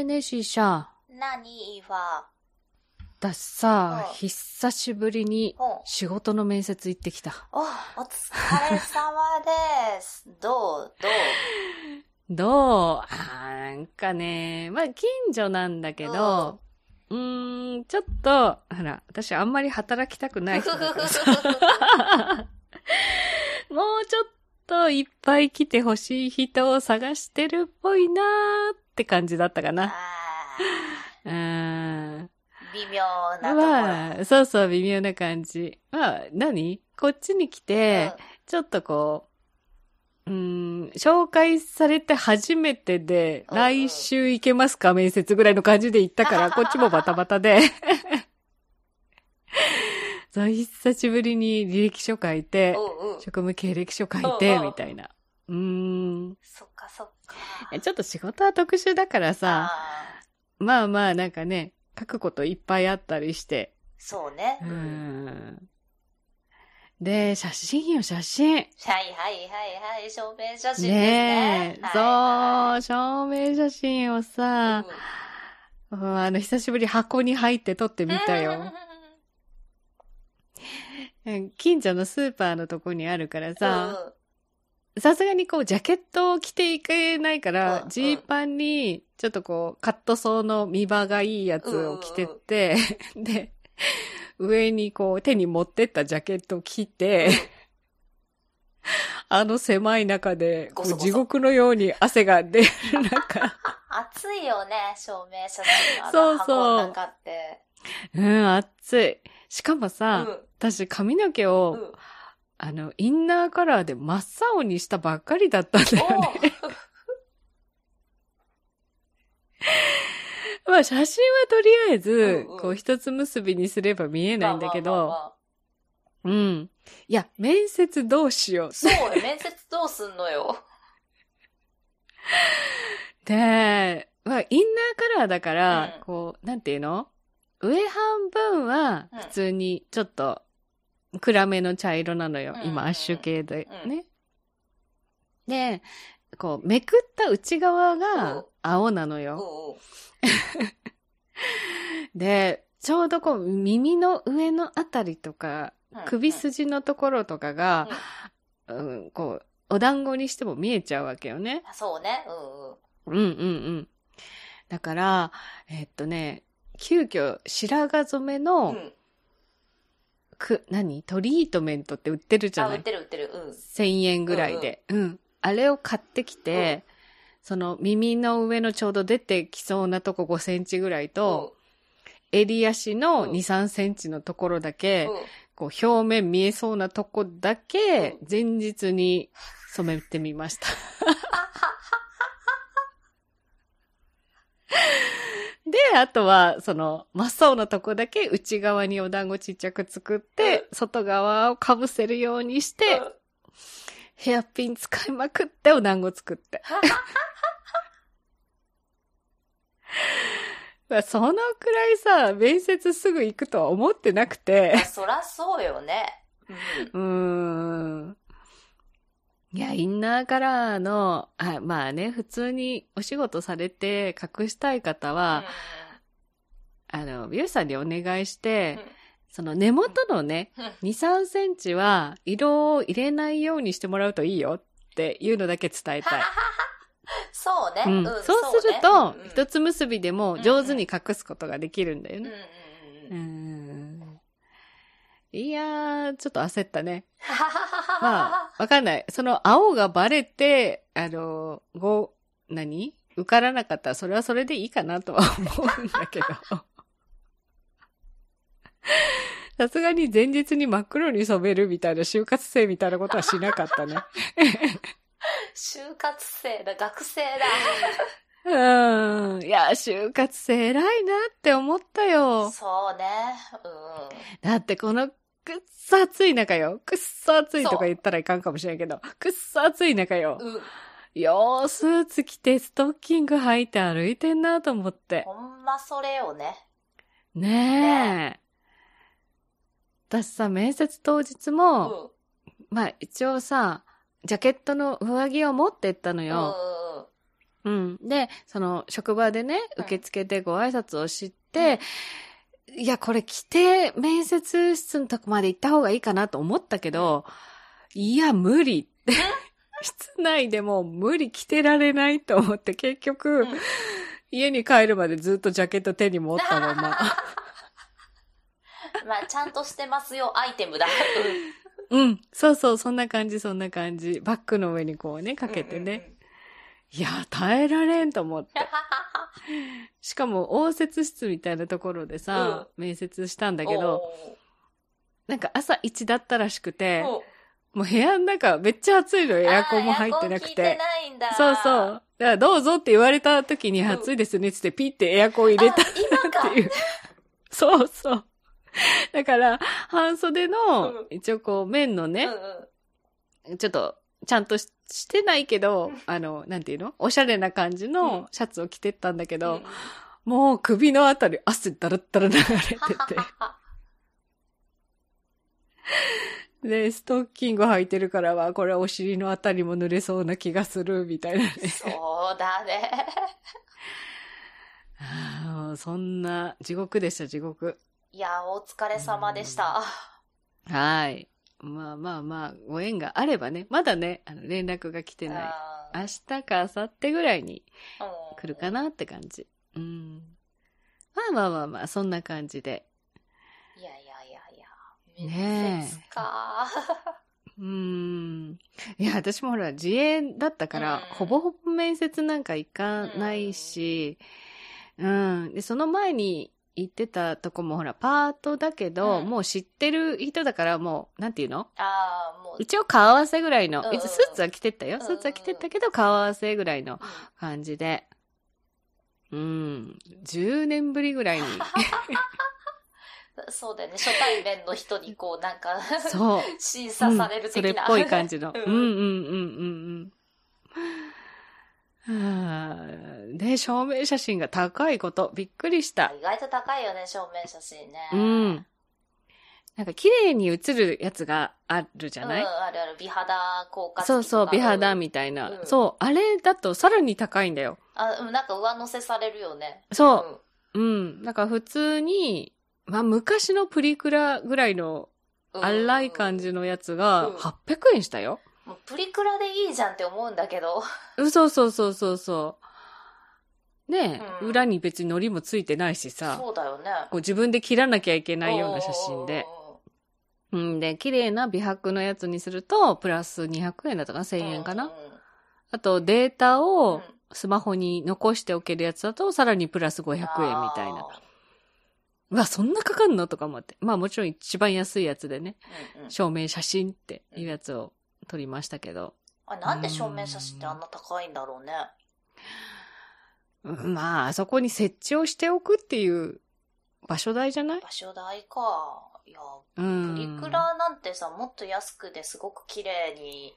ねえねえシーシャ。何、イーファ私さ、うん。久しぶりにうん。仕事の面接行ってきた。お、お疲れ様です。どう？どう？どう？あーなんかね、まあ近所なんだけど、うーん、ちょっと、ほら、私あんまり働きたくない人だから。さ もうちょっといっぱい来てほしい人を探してるっぽいなーって感じだったかな。あ うーん。ー微妙なところ。まあ、そうそう、微妙な感じ。まあ、何？こっちに来て、ちょっとこう、うーん、紹介されて初めてで、うん来週行けますか？面接ぐらいの感じで行ったから、こっちもバタバタで。そう、久しぶりに履歴書書いて、うんうんうん。職務経歴書書いてうん、みたいな。うーん。そっかそっか。ちょっと仕事は特殊だからさ、あまあまあなんかね、書くこといっぱいあったりして、ーそうね。うーん。で、写真よ、写真。はいはいはいはい、証明写真ですね。ねえ、はいそう、証明写真をさ、うんあの、久しぶり箱に入って撮ってみたよ。うん近所のスーパーのとこにあるからさ、さすがにこう、ジャケットを着ていけないかうんらう、ん。ジーパンに、ちょっとこう、カットソーの見場がいいやつを着てって、で、上にこう、手に持ってったジャケットを着て、あの狭い中で、こう地獄のように汗が出る中、暑いよね、証明写真のそうそう。うん、暑い。しかもさ、うん。私髪の毛を、うんあの、インナーカラーで真っ青にしたばっかりだったんだよね。まあ写真はとりあえず、うんうんこう一つ結びにすれば見えないんだけど、まあまあまあまあうん。いや、面接どうしよう。そうよ、面接どうすんのよ。で、まあ、インナーカラーだから、うんこう、なんていうの？上半分はうん普通にちょっと暗めの茶色なのよ。うん今、アッシュ系でうんね。で、こう、めくった内側うんが青なのうんよ。うん で、ちょうどこう、耳の上のあたりとか、うん首筋のところとかが、うん、こう、お団子にしても見えちゃうわけよね。そうね。うんうん。うんうんうん。だから、えっとね、急遽白髪染めうの、ん。く、何？トリートメントって売ってるじゃあ、ない？売ってる売ってる。うん。?1000 円ぐらいで。うん、あれを買ってきて、その耳の上のちょうど出てきそうなとこ5センチぐらいと、襟足のうん2、3センチのところだけ、うんうんこう表面見えそうなとこだけうん、前日に染めてみました。で、あとは、その、真っ青なとこだけ内側にお団子ちっちゃく作って、外側をかぶせるようにして、ヘアピン使いまくってお団子作って。まあそのくらいさ、面接すぐ行くとは思ってなくてまあ、そらそうよね。うんうーん。いや、インナーカラーの、あまあね、普通にお仕事されて隠したい方は、あの、美容師さんにお願いして、その根元のね、うん。うん2、3センチは色を入れないようにしてもらうといいよっていうのだけ伝えたい。そうね。うん。うんそうすると、ね。一つ結びでも上手に隠すことができるんだよね。いやー、ちょっと焦ったね。まあ、わかんない。その青がバレて、あの、ご、何？受からなかったら、それはそれでいいかなとは思うんだけど。さすがに前日に真っ黒に染めるみたいな就活生みたいなことはしなかったね。就活生だ、学生だ。うん。いや、就活生偉いなって思ったよ。そうね。だってこのくっそ暑い中よ。くっそ暑いとか言ったらいかんかもしれんけど、くっそ暑い中よ。うん。うん。よー、スーツ着てストッキング履いて歩いてんなと思って。ほんまそれよね。ねえ。私さ、面接当日うも、ん。まあ一応さ、ジャケットの上着を持ってったのうんよ。うん。で、その、職場でね、うん受付でご挨拶をして、いや、これ着て、面接室のとこまで行った方がいいかなと思ったけど、いや、無理って。室内でも無理着てられないと思って、結局、うん家に帰るまでずっとジャケット手に持ったまま。まあ、ちゃんとしてますよ、アイテムだ。うん。そうそう、そんな感じ、そんな感じ。バッグの上にこうね、かけてね。うんうんうん。いや、耐えられんと思って。しかも、応接室みたいなところでさ、面接したんだけど、なんか朝一だったらしくて、もう部屋の中めっちゃ暑いのよ。エアコンも入ってなくあーエアコン効いてて。ないんだ。そうそう。だからどうぞって言われた時にうん暑いですねってってピッてエアコン入れたっあ今か。ていう。そうそう。だから、半袖のうん、一応こう、面のねうん、うんちょっと、ちゃんとししてないけど、あの、なんていうの？おしゃれな感じうんのシャツを着てったんだけど、うんもう首のあたり汗だらだら流れてて。で、ストッキング履いてるからは、これお尻のあたりも濡れそうな気がする、みたいなね。そうだね。あそんな、地獄でした、地獄。いや、お疲れ様でした。はい。まあまあまあ、ご縁があればね、まだね、あの、連絡が来てない。あ明日か明後日ぐらいにー来るかなって感じ。うん。まあまあまあまあ、そんな感じで。いやいやいやいや。ねえ面接か。うーん。いや、私もほら、自営だったから、うんほぼほぼ面接なんか行かないし、うん。で、その前に行ってたとこもほら、パートだけど、うんもう知ってる人だから、もう、なんていうの？ああ、もう、一応顔合わせぐらいの、うんうんスーツは着てったよ？うんスーツは着てったけど、顔合わせぐらいのうん感じで。うん。10年ぶりぐらいに。そうだよね。初対面の人にこう、なんか、そう。審査されるうんそれ的な。っぽい感じの。うんうんうんうんうんうん。はあで、証明写真が高いこと、びっくりした。意外と高いよね、正面写真ね。うん。なんか綺麗に写るやつがあるじゃない、うん、あるある。美肌効果そうそう、美肌うんみたいな、うんそう、あれだとさらに高いんだよ。あ、うん、なんか上乗せされるよね。そう。うん。だから普通に、まあ昔のプリクラぐらいのうん。荒い感じのやつがうん800円したよ。もうプリクラでいいじゃんって思うんだけど。うんそうそうそうそうそう。ねえ、うん裏に別に糊もついてないしさ、そうだよね。こう自分で切らなきゃいけないような写真で。うんで、綺麗な美白のやつにすると、プラス200円だったかな ?1000 円かな、うんあと、データうんをスマホに残しておけるやつだと、さらにプラス500円みたいな。。うわ、そんなかかんの？とか思って。まあもちろん一番安いやつでね、うんうん証明写真っていうやつを撮りましたけど。あなんで正面写真ってあんな高いんだろうね。うんまあ、あそこに設置をしておくっていう場所代じゃない？場所代か。いや、うん。プリクラなんてさ、もっと安くですごく綺麗に、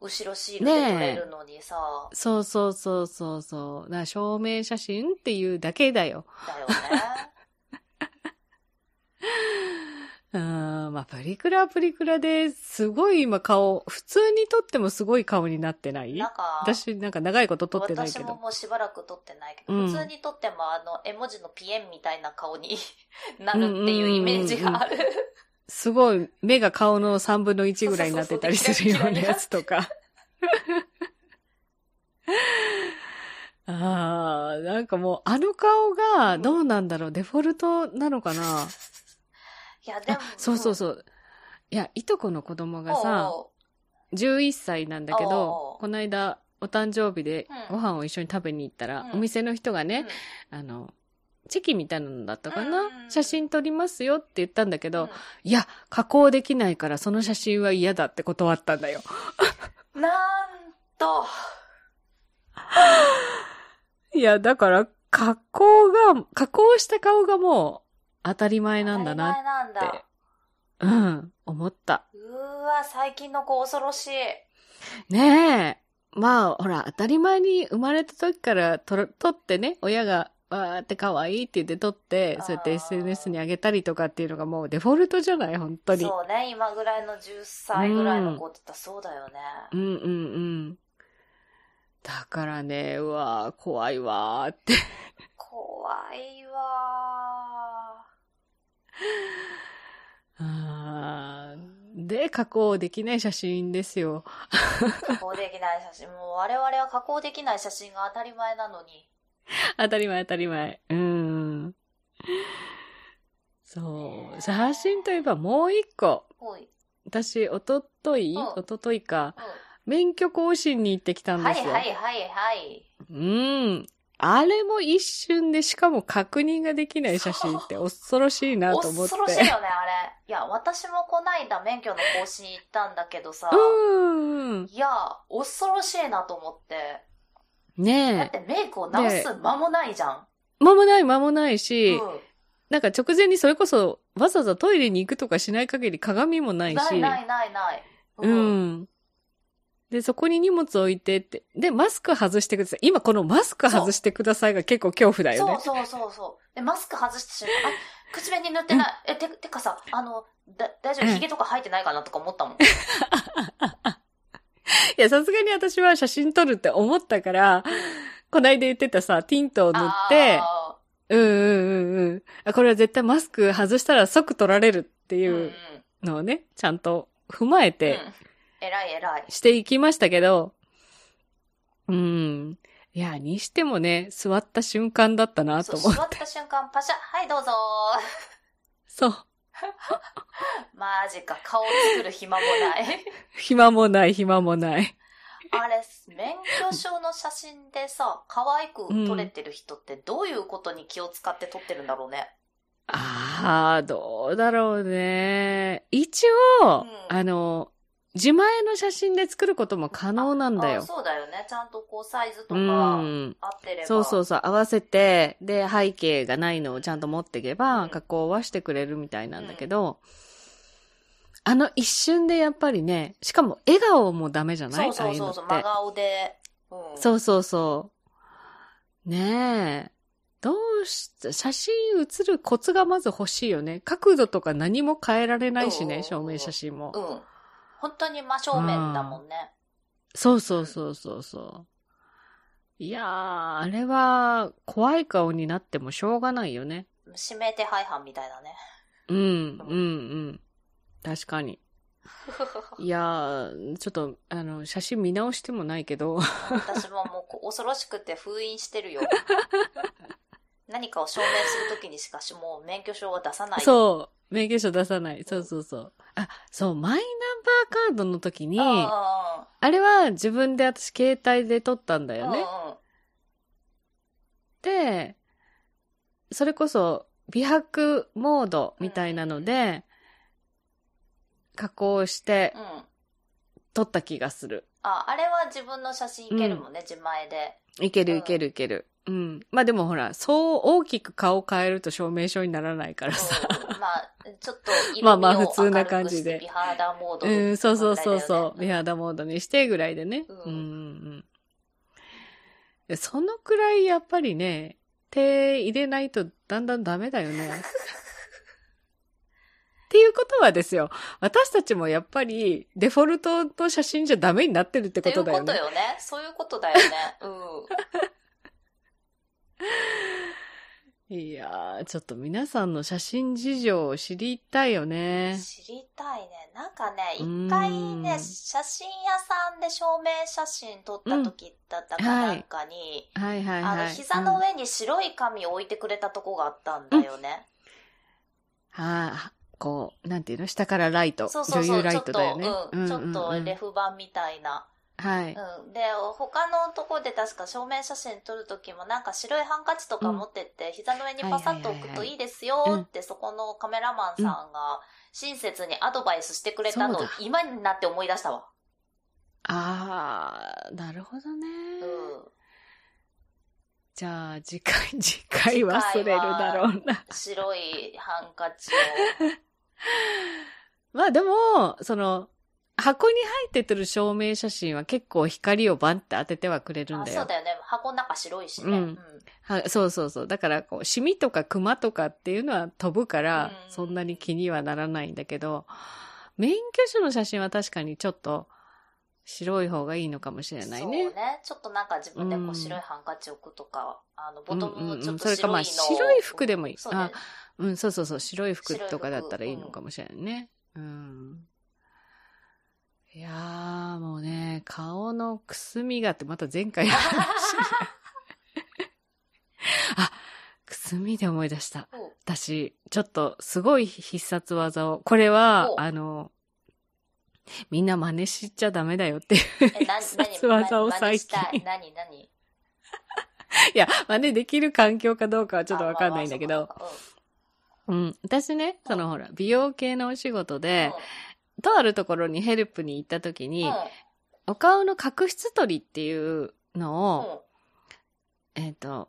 後ろシールで撮れるのにさ、そうそうそうそうそう。証明写真っていうだけだよ。だよね。うん、まあ、プリクラはプリクラですごい今顔、普通に撮ってもすごい顔になってない？なんか、私なんか長いこと撮ってないけど。私ももうしばらく撮ってないけど、うん普通に撮ってもあの、絵文字のピエンみたいな顔に なるっていうイメージがある。すごい目が顔の3分の1ぐらいになってたりするようなやつとか。ああ、なんかもうあの顔がどうなんだろう、デフォルトなのかな？いや、でもあ、、そうそうそう。いや、いとこの子供がさ、お11歳なんだけど、この間、お誕生日でうん。ご飯を一緒に食べに行ったら、うん。お店の人がうね、あの、チェキみたいなのだったかな、うん。写真撮りますよって言ったんだけど、うん。いや、加工できないからその写真は嫌だって断ったんだよ。なんと、いや、だから、加工が、加工した顔がもう当たり前なんだななんだ。うん、思った。うーわ、最近の子恐ろしい。ねえ。まあ、ほら、当たり前に生まれた時から撮る撮ってね、親が、わーって可愛いって言って撮って、そうやって SNS に上げたりとかっていうのがもうデフォルトじゃない本当に。そうね、今ぐらいの10歳ぐらいの子って言ったらそうだよね。うんうんうん。だからね、うわー怖いわーって。怖いわ あーで、加工できない写真ですよ。ー。加工できない写真。もう我々は加工できない写真が当たり前なのに。当たり前当たり前。うん。そう。写真といえばもう一個。私、おととい？うんおとといか。う免許更新に行ってきたん。ですよ。はいはいはい。うん。あれも一瞬で、しかも確認ができない写真って恐ろしいなと思って。恐ろしいよね、あれ。いや、私もこないだ免許の更新行ったんだけどさ。うん。いや、恐ろしいなと思って。だっねてメイクを直す間もないじゃん。え。間もない間もないし、うん。なんか直前にそれこそわざわざトイレに行くとかしない限り鏡もないし。ないないないない。うん。で、そこに荷物置いてって。で、マスク外してください。今このマスク外してくださいが結構恐怖だよね。そうそうそうそう。で、マスク外した瞬間、あ、口紅塗ってない。え、て、てかさ、あの、だ、大丈夫？うん髭とか生えてないかなとか思ったもん。いや、さすがに私は写真撮るって思ったから、こないだ言ってたさ、ティントを塗って、あうんうんうんうん。あ、これは絶対マスク外したら即取られるってーうんうんいうのをね、ちゃんと踏まえてうん。偉い偉い。していきましたけど、うん。いや、にしてもね、座った瞬間だったなと思う。座った瞬間、パシャ、はい、どうぞそう。マジか、顔作る暇もない。暇もない、暇もない。あれ、免許証の写真でさ、可愛く撮れてる人ってどういうことに気を使って撮ってるんだろうね。ああ、どうだろうね。一応、うんあの、自前の写真で作ることも可能なんだあよ。そうだよね。ちゃんとこう、サイズとうかん。合ってれば。そうそうそう、合わせて、で、背景がないのをちゃんと持っていけば、うん加工はしてくれるみたいなんだけど、あの一瞬でやっぱりね、しかも笑顔もダメじゃない？そうそうそうそう、真。顔で。うん、そうそうそう。ねえ。どうして、写真写るコツがまず欲しいよね。角度とか何も変えられないしね、うんうんうん証明写真も。うん。本当に真正面だもんね。そうそうそうそうそう。いやー、あれは怖い顔になってもしょうがないよね。指名手配犯みたいだね。うん、うん、うん。確かに。いやー、ちょっと、あの、写真見直してもないけど、私ももう恐ろしくて封印してるよ。何かを証明するときにしかしもう免許証は出さない。う。そう、免許証出さない。そうそうそう。あ、そう、マイナンバーカードの時に、ああれは自分で私携帯で撮ったんだよね。で、それこそ美白モードみたいなので、加工してうん。うん。撮った気がする。あ、あれは自分の写真いけるもんね、自前で。いけうんるいけるいける。うん。まあでもほら、そう大きく顔変えると証明書にならないからさ。うん、まあ、ちょっと色味をまあまあ普通な感じで明るくして美肌モードうん、そうそうそうそう。美や肌モードにしてぐらいでね。うんうんうん。そのくらいやっぱりね、手入れないとだんだんダメだよね。っていうことはですよ。私たちもやっぱりデフォルトの写真じゃダメになってるってことだよね。ことよね。そういうことだよね。うん。いやー、ちょっと皆さんの写真事情を知りたいよね。知りたいね。なんかね、うん一回ね、写真屋さんで証明写真撮った時だったかなんかに、はいはいはい。あの、膝の上に白い紙を置いてくれたとこがあったんだよね。うんはあ、こう、なんていうの？下からライト。そうそうそう、女優ラちょっと、イトだよね。うん、ちょっうんとうんうんレフ板みたいな。はい。うん。で、他のとこで確か証明写真撮るときもなんか白いハンカチとか持ってって、膝の上にパサッと置くといいですよって、そこのカメラマンさんが親切にアドバイスしてくれたのを今になって思い出したわ。あー、なるほどね。うん。じゃあ、次回、次回忘れるだろうな。白いハンカチ まあでも、その、箱に入っててる証明写真は結構光をバンって当ててはくれるんだよ。そうだよね。箱の中白いしね。うんはそうそうそう。だから、こう、シミとかクマとかっていうのは飛ぶから、うんそんなに気にはならないんだけど、免許証の写真は確かにちょっと、白い方がいいのかもしれないね。そうね。ちょっとなんか自分でこうんう白いハンカチ置くとか、あの、ボトムもちょっとそれかまあ白い服でもいい。そうねあ。うん、そうそうそう、白い服白い服とかだったらいいのかもしれないね。うん。いやー、もうね、顔のくすみがってまた前回の 話。あ、くすみで思い出した。お私、ちょっとすごい必殺技を、これはお、あの、みんな真似しちゃダメだよっていう必な殺技を最近。何、何？いや、真似できる環境かどうかはちょっとわかんないんだけど、うん。私ね、そのほら、美容系のお仕事でとあるところにヘルプに行った時に、うん。うんお顔の角質取りっていうのを、うん。えっ、と、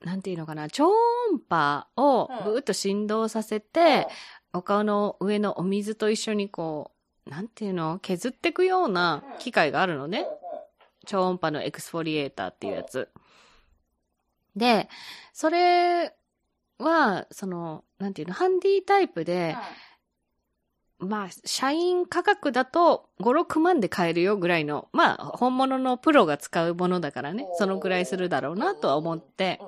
なんていうのかな、超音波をうん。ぐーっと振動させて、お顔の上のお水と一緒にこう、なんていうの削っていくような機械があるのね。超音波のエクスフォリエーターっていうやつ。で、それは、その、なんていうの、ハンディタイプで、まあ、社員価格だと5、6万で買えるよぐらいの、まあ、本物のプロが使うものだからね。そのぐらいするだろうなとは思って。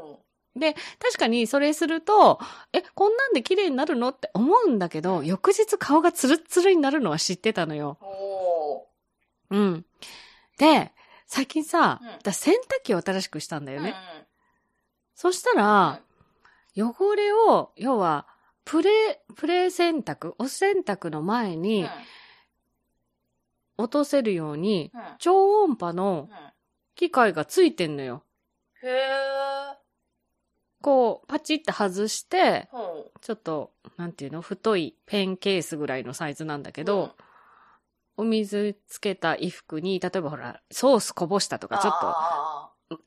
で、確かにそれすると、え、こんなんで綺麗になるのって思うんだけど、翌日顔がツルッツルになるのは知ってたのよ。おうん。で、最近さ、うん。私洗濯機を新しくしたんだーよね。うんそしたら、汚れを、要は、プレ、プレ洗濯、お洗濯の前うん。に落とせるように、うん。超音波のうん。機械がついてんのよ。へえ。こう、パチって外して、ほちょっと、なんていうの太いペンケースぐらいのサイズなんだけうど、お水つけた衣服に、例えばほら、ソースこぼしたとか、ちょっあと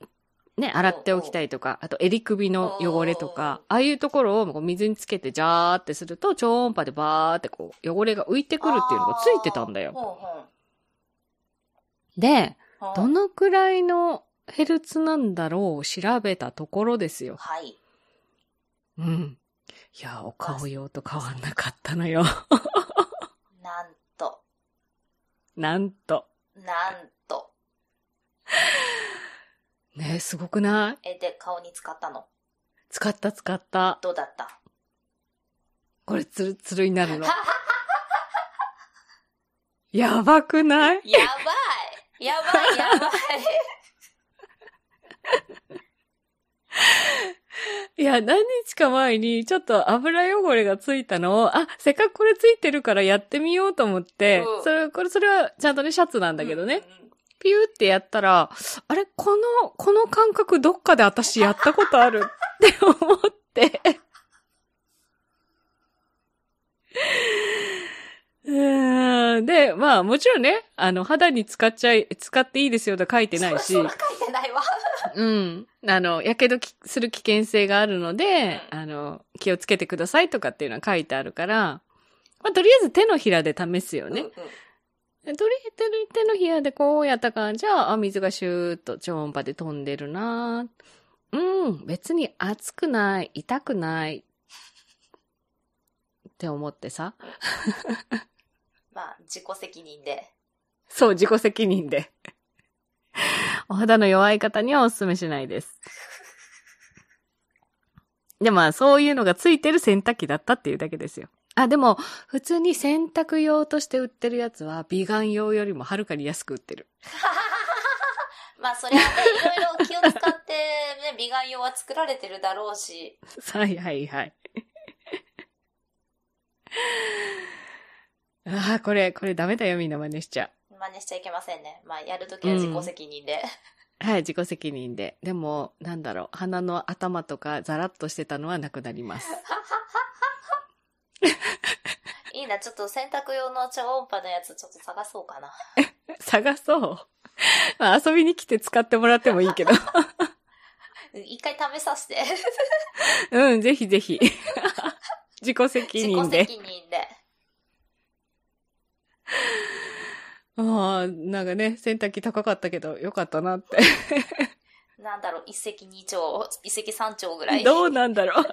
ね、洗っておきたいとか、あと襟首の汚れとか、ああいうところをこう水につけてジャーってすると、超音波でバーってこう、汚れが浮いてーくるっていうのがついてたんだよ。で、どのくらいのヘルツなんだろうを調べたところですよ。はい。うん。いや、お顔用と変わんなかったのよ。なんと、なんと。なんと。ねすごくない？え、で、顔に使ったの？使った使った。どうだった？これツルツルになるの。やばくない？やばい。やばいやばい。いや、何日か前にちょっと油汚れがついたの。を、あ、せっかくこれついてるからやってみようと思って、うん。それ、これ、それはちゃんとね、シャツなんだけどね。うんうんうんピューってやったら、あれこの、この感覚どっかで私やったことある？って思って。うーんで、まあもちろんね、あの、肌に使っちゃい、使っていいですよと書いてないしそ、そ書いてないわ。うん。あの、やけどきする危険性があるので、あの、気をつけてくださいとかっていうのは書いてあるから、まあ、とりあえず手のひらで試すよね。うんうんでとりあえず手のひらでこうやったから、じゃあ、あ、水がシューッと超音波で飛んでるなうん、別に熱くない、痛くない。って思ってさ。まあ、自己責任で。そう、自己責任で。お肌の弱い方にはお勧めしないです。で、まあ、そういうのがついてる洗濯機だったっていうだけですよ。あ、でも、普通に洗濯用として売ってるやつは、美顔用よりもはるかに安く売ってる。まあ、それはね、いろいろ気を使って、ね、美顔用は作られてるだろうし。はいはいはい。ああ、これ、これダメだよ、みんな真似しちゃ真似しちゃいけませんね。まあ、やるときは自己責任で。う。はい、自己責任で。でも、なんだろう、鼻の頭とかザラッとしてたのはなくなります。いいな、ちょっと洗濯用の超音波のやつちょっと探そうかな。探そう？まあ、遊びに来て使ってもらってもいいけど。一回試させて。うん、ぜひぜひ。自己責自己任で。責任で。ああ、なんかね、洗濯機高かったけど、よかったなって。なんだろう、一石二鳥、一石三鳥ぐらい。どうなんだろう。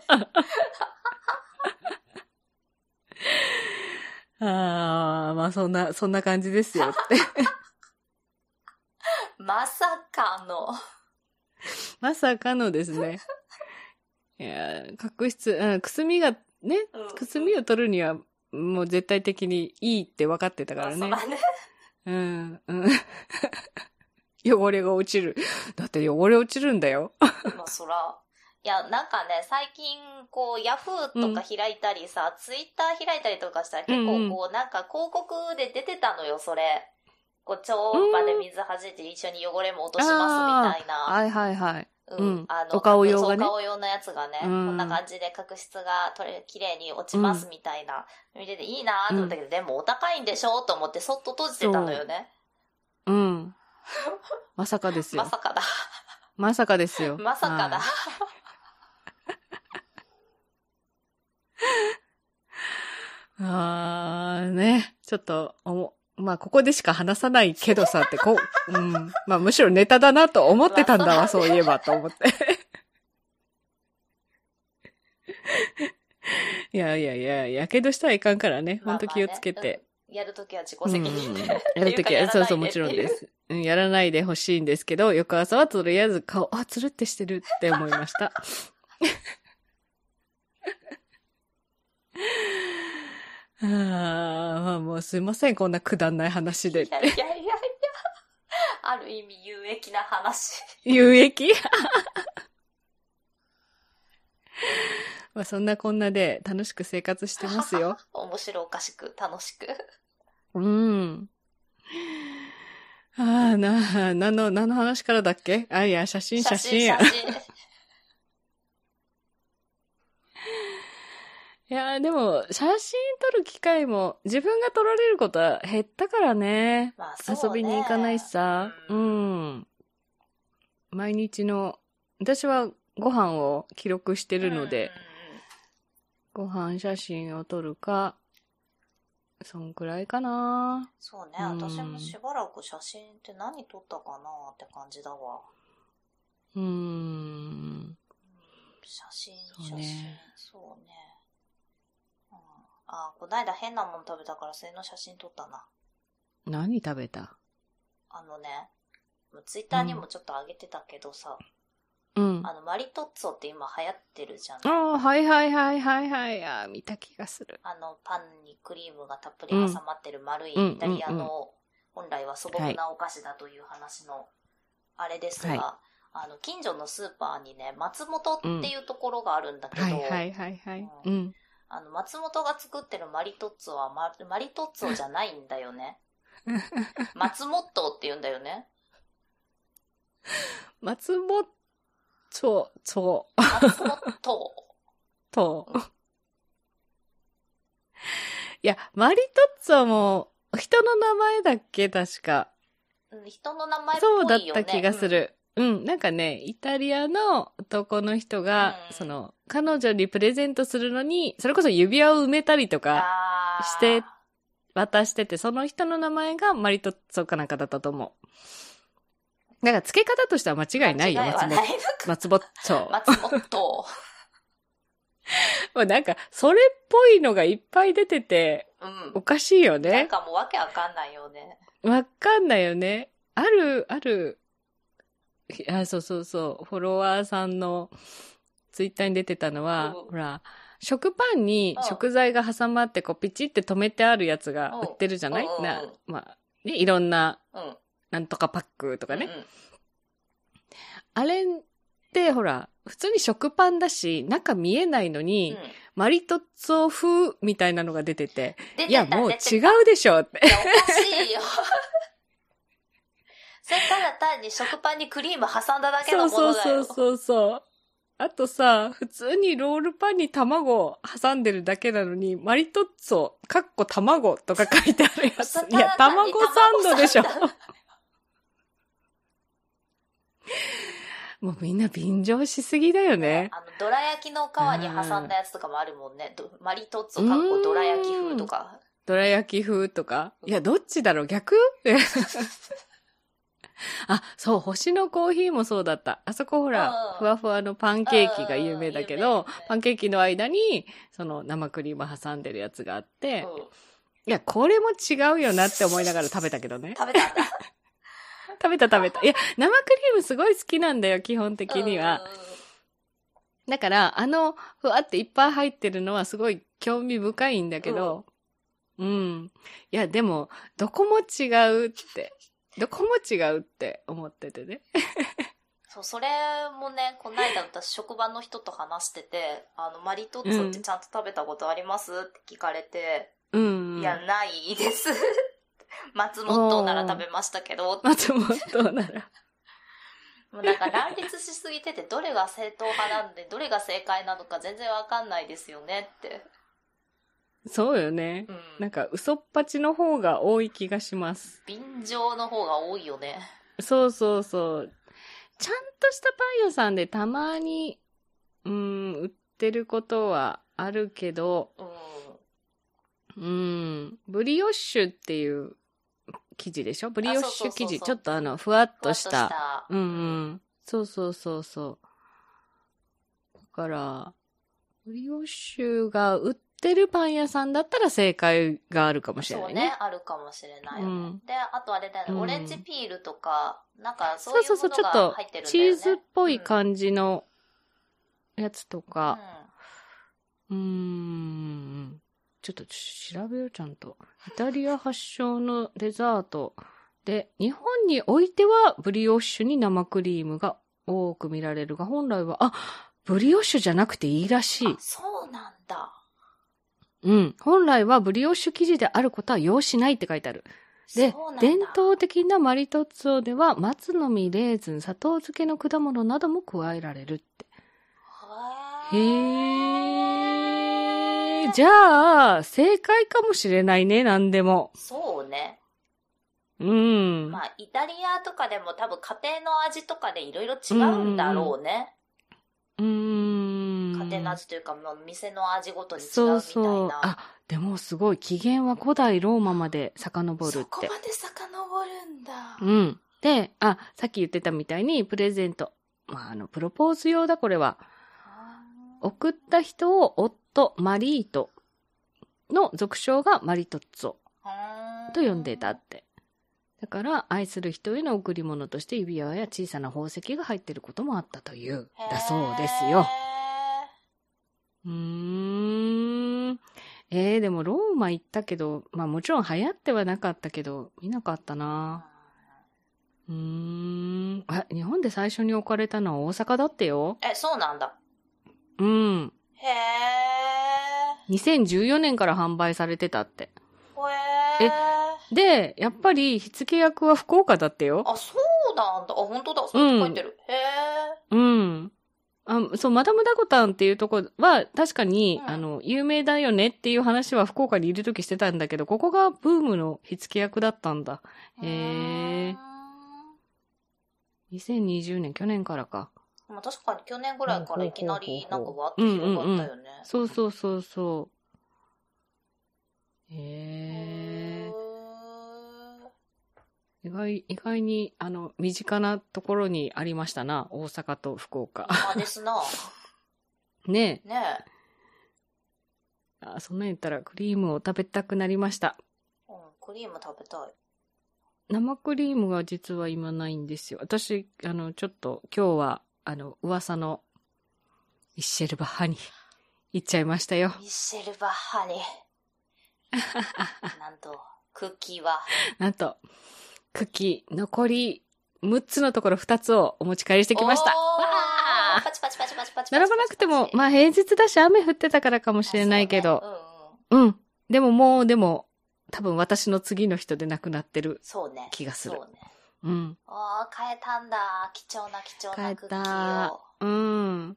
ああ、まあそんな、そんな感じですよって。まさかの。まさかのですね。いや、角質、うん、くすみが、ね、うんくすみを取るには、もう絶対的にいいって分かってたからね。まあそうだね。うん、うん。汚れが落ちる。だって汚れ落ちるんだよ。まあそら。いや、なんかね、最近、こう、ヤフーとか開いたりさ、ツイッター開いたりとかしたら結うんうん構こう、なんか広告で出てたのよ、それ。こう、超音波で水弾いて一緒に汚れも落としますみたいな。はいはいはい。ううんあの、お顔用がねそうお顔用のやつがね、うんこんな感じで角質が取れ、綺麗に落ちますみたいな、見てていいなと思ったけど、でもお高いんでしょと思ってそっと閉じてたのよね。うん。まさかですよま。さかだ。まさかですよ。まさかだ。はい あーね。ちょっと、おも、まあ、ここでしか話さないけどさって、こう、うん。まあ、むしろネタだなと思ってたんだわ、まあそういえば、と思って。いやいやいや、やけどしたらいかんからね。ほんと気をつけて。やるときは自己責任で。うんやるときは、そうそう、もちろんです。うん、やらないでほしいんですけど、翌朝はとりあえず顔、あ、つるってしてるって思いました。あーまあもうすいません、こんなくだんない話でい。やいやいやいや。ある意味有益な話。有益？まあそんなこんなで楽しく生活してますよ。面白おかしく、楽しく。うん。ああ、な、何の、何の話からだっけ？あ、いや、写真、写真。写真。いや、でも、写真撮る機会も自分が撮られることは減ったからね。まあね遊びに行かないしさ。ううんん。毎日の、私はご飯を記録してるので、ご飯写真を撮るか、そんくらいかな。そうね、うん私もしばらく写真って何撮ったかなって感じだわ。うーん。写真、写真ね、そうね。うん、あ、こないだ変なもの食べたからそれの写真撮ったな。何食べた？あのね、ツイッターにもちょっと上げてたけどさ、うん。あの、マリトッツォって今流行ってるじゃん。ああ、はいはいはいはいはい。あー見た気がする。あの、パンにクリームがたっぷり挟まってる丸いうんイタリアの、本来は素朴なお菓子だという話の、あれですが、はいあの、近所のスーパーにね、松本っていうところがあるんだけど、はいはいはいはい。うん。あの、松本が作ってるマリトッツォはママリトッツォじゃないんだよね。松本って言うんだよね。松本、そう、そう、松本。と。いや、マリトッツォも、人の名前だっけ確か。うん人の名前っぽそうだっいよね。た気がする。うん、なんかね、イタリアの男の人が、うんその、彼女にプレゼントするのに、それこそ指輪を埋めたりとうん。かして渡してて、その人の名前がマリトッツォかなんかだったと思う。だから付け方としては間違いないよ、い松本。そう。松本。もうなんか、それっぽいのがいっぱい出てて、うんお。かしいよなんね。かもうわけわかんないよね。わかんないよね。ある、ある、あ、そうそうそう、フォロワーさんのツイッターに出てたのは、う。んほら、食パンにうん。食材が挟まって、こう、ピチって止めてあるやつがうん。売ってるじゃない、な、まあ、ね、いろんな、うん。なんとかパックとかね。うんうん。あれって、ほら、普通に食パンだし、中見えないのに、うん。マリトッツォ風みたいなのが出てて、出てたいや、もう違た。うでしょって。おかしいよ。それただ単に食パンにクリーム挟んだだけのものだよ。そうそうそうそう。あとさ、普通にロールパンに卵挟んでるだけなのに、マリトッツォ、かっこ卵とか書いてあるやつ。いや、卵サンドでしょ もうみんな便乗しすぎだよね。あの、どら焼きの皮に挟んだやつとかもあるもんね。どマリトッツォかっこどら焼き風とか。どら焼き風とか。いや、どっちだろう？逆？あ、そう、星のコーヒーもそうだった。あそこほらうん、ふわふわのパンケーキが有名だけどパンケーキの間に、その生クリーム挟んでるやつがあって、うんいや、これも違うよなって思いながら食べたけどね。食べたんだ。食べた食べた。いや、生クリームすごい好きなんだよ、基本的には。だから、あの、ふわっていっぱい入ってるのはすごい興味深いんだけど、うん。いや、でも、どこも違うって、どこも違うって思っててね。そう、それもね、この間私職場の人と話してて、あの、マリトッツォってちゃんと食べたことあります？って聞かれて、うん。いや、ないです。松本なら食べましたけど、松本なら。もうなんか乱立しすぎてて、どれが正統派なんで、どれが正解なのか全然わかんないですよねって。そうよね。うん。なんか、嘘っぱちの方が多い気がします。便乗の方が多いよね。そうそうそう。ちゃんとしたパン屋さんでたまに、うん、売ってることはあるけど、うん。うん、ブリオッシュっていう生地でしょ？ブリオッシュ生地。ちょっとあの、ふわっふわっととし。た。うんうん。そうそうそうそう。だから、ブリオッシュが売ってるパン屋さんだったら正解があるかもしれないね。そうね、あるかもしれないよね。うんで、あとあれだよね、うんオレンジピールとか、なんかそそうういうものそうそう、ちょっとが入ってるんだチよね。ーズっぽいじ感じのやつとうんか、うーん。ちょっと調べよう、ちゃんと。イタリア発祥のデザート。で、日本においてはブリオッシュに生クリームが多く見られるが、本来は、あ、ブリオッシュじゃなくていいらしいあ、。そうなんだ。うん。本来はブリオッシュ生地であることは要しないって書いてある。で伝統的なマリトッツォでは、松の実、レーズン、砂糖漬けの果物なども加えられるって。へへー。じゃあ、正解かもしれないね、なんでも。そうね。うん。まあ、イタリアとかでも多分家庭の味とかでいろいろ違うんだろうね。うーん。家庭の味というか、もう店の味ごとに違うみたいな。そうそう。あ、でもすごい。起源は古代ローマまで遡るって。そこまで遡るんだ。うん。で、あ、さっき言ってたみたいに、プレゼント。まあ、あの、プロポーズ用だ、これは。送った人を夫、マリートの俗称がマリトッツォと呼んでたって。だから、愛する人への贈り物として指輪や小さな宝石が入ってることもあったという、だそうですよ。うーん。えー、でもローマ行ったけど、まあもちろん流行ってはなかったけど、見なかったな。うーん。あ、日本で最初に置かれたのは大阪だってよ。え、そうなんだ。うん。へえ。2014年から販売されてたって。へえ。で、やっぱり火付け役は福岡だってよ。あ、そうなんだ。あ、本当だ。そ書いてる。へえ。うん。あそう、マダムダコタンっていうとこは、確かに、うんあの、有名だよねっていう話は福岡にいるときしてたんだけど、ここがブームの火付け役だったんだ。へえ。2020年、去年からか。まあ確かに去年ぐらいからいきなりなんかわっと広がったよね。そうそうそうそう。へえ。意外、意外に、あの、身近なところにありましたな。大阪と福岡。まあですな。ねえ。ねあ、そんなん言ったらクリームを食べたくなりました。え。うん、クリーム食べたい。生クリームが実は今ないんですよ。私、あの、ちょっと今日は、あの、噂のミッシェル・バッハに行っちゃいましたよ。ミッシェル・バッハに。なんと、クッキーは。なんと、茎、残り6つのところ2つをお持ち帰りしてきました。わあパチパチパチパチパチ並ばなくても、まあ平日だし雨降ってたからかもしれないけど、そうねうんうん。うん。でももう、でも、多分私の次の人で亡くなってる。気がするそうね。うん。ああ、変えたんだ。貴重な貴重変えなクッキーたを。。うん。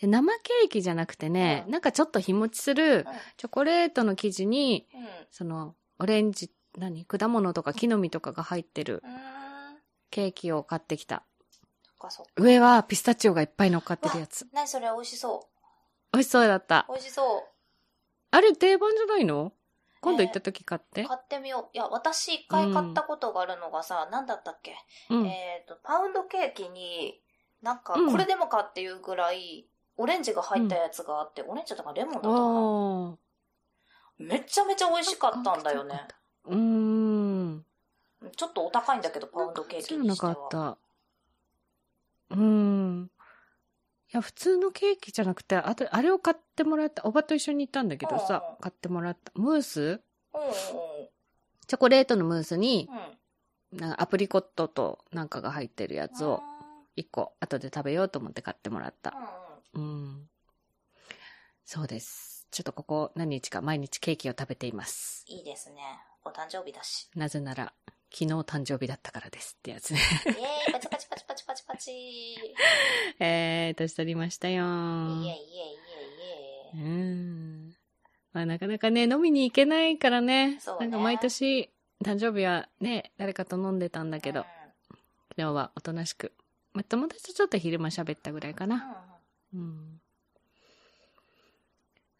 で、生ケーキじゃなくてね、うんなんかちょっと日持ちするチョコレートの生地に、うん。うん。その、オレンジ、何？果物とか木の実とかが入ってるうーん。ケーキを買ってきた。上はピスタチオがいっぱい乗っかってるやつ。何それ？美味しそ美味しそうだったう。。美味しそあれ定番じゃないの？今度行った時買ってう。。買ってみよう。いや、私一回買ったことがあるのがさ、何だったっけ？うん。えっと、パウンドケーキに、なんか、うんこれでもかっていうぐらい、オレンジが入ったやつがあって、オレンジだからレモンだったかな？めちゃめちゃ美味しかったんだよね。うーん。ちょっとお高いんだけど、パウンドケーキにしては。かった。うん。いや、普通のケーキじゃなくて、あと、あれを買ってもらった、おばと一緒に行ったんだけどさうん、買ってもらった、ムース？うんうんチョコレートのムースにう、ん。なんかアプリコットとなんかが入ってるやつを、一個、後で食べようと思って買ってもらった。うん。そうです。ちょっとここ何日か毎日ケーキを食べています。いいですね。お誕生日だし。なぜなら、昨日誕生日だったからですってやつね。イェーイ パチパチパチパチパチパチイえー、年取りましたよエイー。イエイイエイイエイう。ん。まあなかなかね、飲みに行けないからね。そうねなんか毎年、誕生日はね、誰かと飲んでたんだけど、うん昨日はおとなしく。まあ友達とちょっと昼間喋ったぐらいかな。うんうん。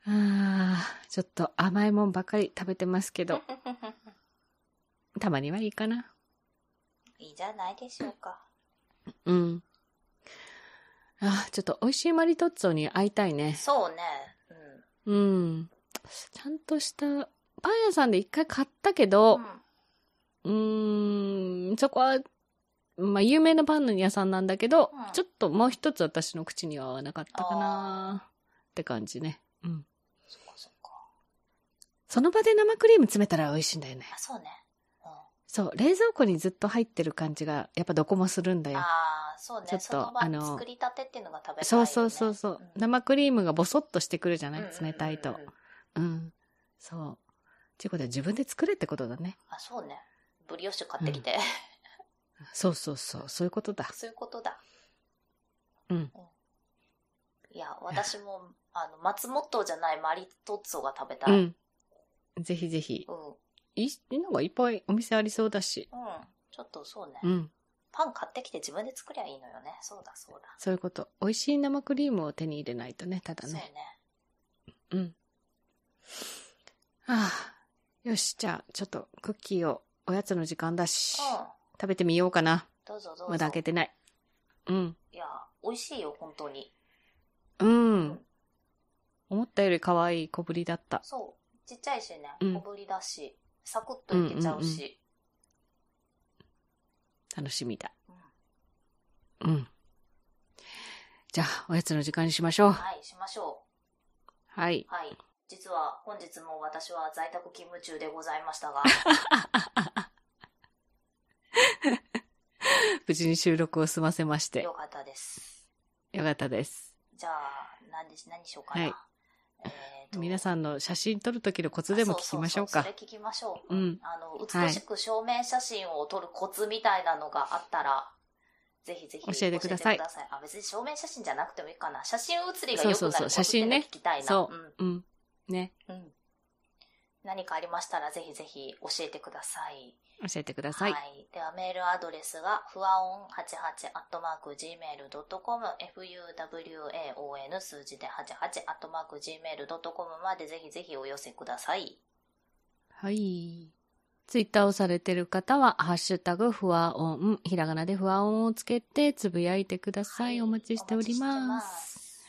ああ、ちょっと甘いもんばかり食べてますけど、たまにはいいかな。いいじゃないでしょうか。うん。あーちょっと美味しいマリトッツォに会いたいね。そうね。うん。うん。ちゃんとした、パン屋さんで一回買ったけど、うーん、そこは、まあ、有名なパンの屋さんなんだけど、うんちょっともう一つ私の口には合わなかったかなって感じね。うん。その場で生クリーム詰めたら美味しいんだよね。あ、そうね。うん。そう、冷蔵庫にずっと入ってる感じが、やっぱどこもするんだよ。ああ、そうね。ちょっとあの作りたてっていうのが食べたい、ね。そうそうそうそう、ん生クリームがボソッとしてくるじゃない？うんうんうんうん冷たいと。うん。そう。っていうことは自分で作れってことだね。あ、そうね。ブリオッシュ買ってきて。そうそうそう、そういうことだ。そういうことだ。うん。いや、私も、あの、松本じゃないマリトッツォが食べたい。うん。ぜひぜひ。うん。うん。いい、なんかいっぱいお店ありそうだし。ちょっとそうね。うん。パン買ってきて自分で作りゃいいのよね。そうだそうだ。そういうこと。美味しい生クリームを手に入れないとね、ただそうね。ね。うん。はあ。よし、じゃあ、ちょっとクッキーを、おやつの時間だし、うん。食べてみようかな。どうぞどうぞ。まだ開けてない。うん。いや、美味しいよ、本当に。うん。思ったより可愛い小ぶりだった。そう。ちっちゃいしね、うん小ぶりだし、サクッといけちゃうし。楽しみだ。うんうん。じゃあ、おやつの時間にしましょう。はい、しましょはい。う。はい。実は、本日も私は在宅勤務中でございましたが、無事に収録を済ませまして、よかったです。よかったです。じゃあ、何でし、何しようかな。はいえ皆さんの写真撮る時のコツでも聞きましょうかそそ。そそれ聞きましょう。うんあの、美しく証明写真を撮るコツみたいなのがあったら、ぜひぜひ教えてください教えてあ、別に証明写真じゃなくてもいいかな。写真写りが良くそうそうそうなるコツって聞きたいな。そううん。ね。うん。うん。何かありましたらぜひぜひ教えてください。教えてください。ではメールアドレスが、ふわおん88アットマーク gmail.com、fuwaon 数字で88アットマーク gmail.com までぜひぜひお寄せください。はい。ツイッターをされてる方は、ハッシュタグ、ふわおん、ひらがなでふわおんをつけてつぶやいてください。はいお待ちしておりま。す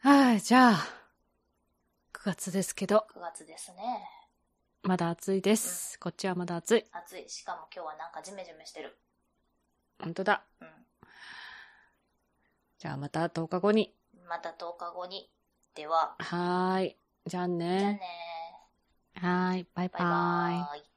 はい、じゃあ、9月ですけど、9月ですね。まだ暑いです。こっちはまだ暑い。暑い。しかも今日はなんかジメジメしてる。本当だ。うじゃあまた10日後に。ん。また10日後に。では、はーい。じゃあじゃあね。ねはーい。バイババイイ。バーイ。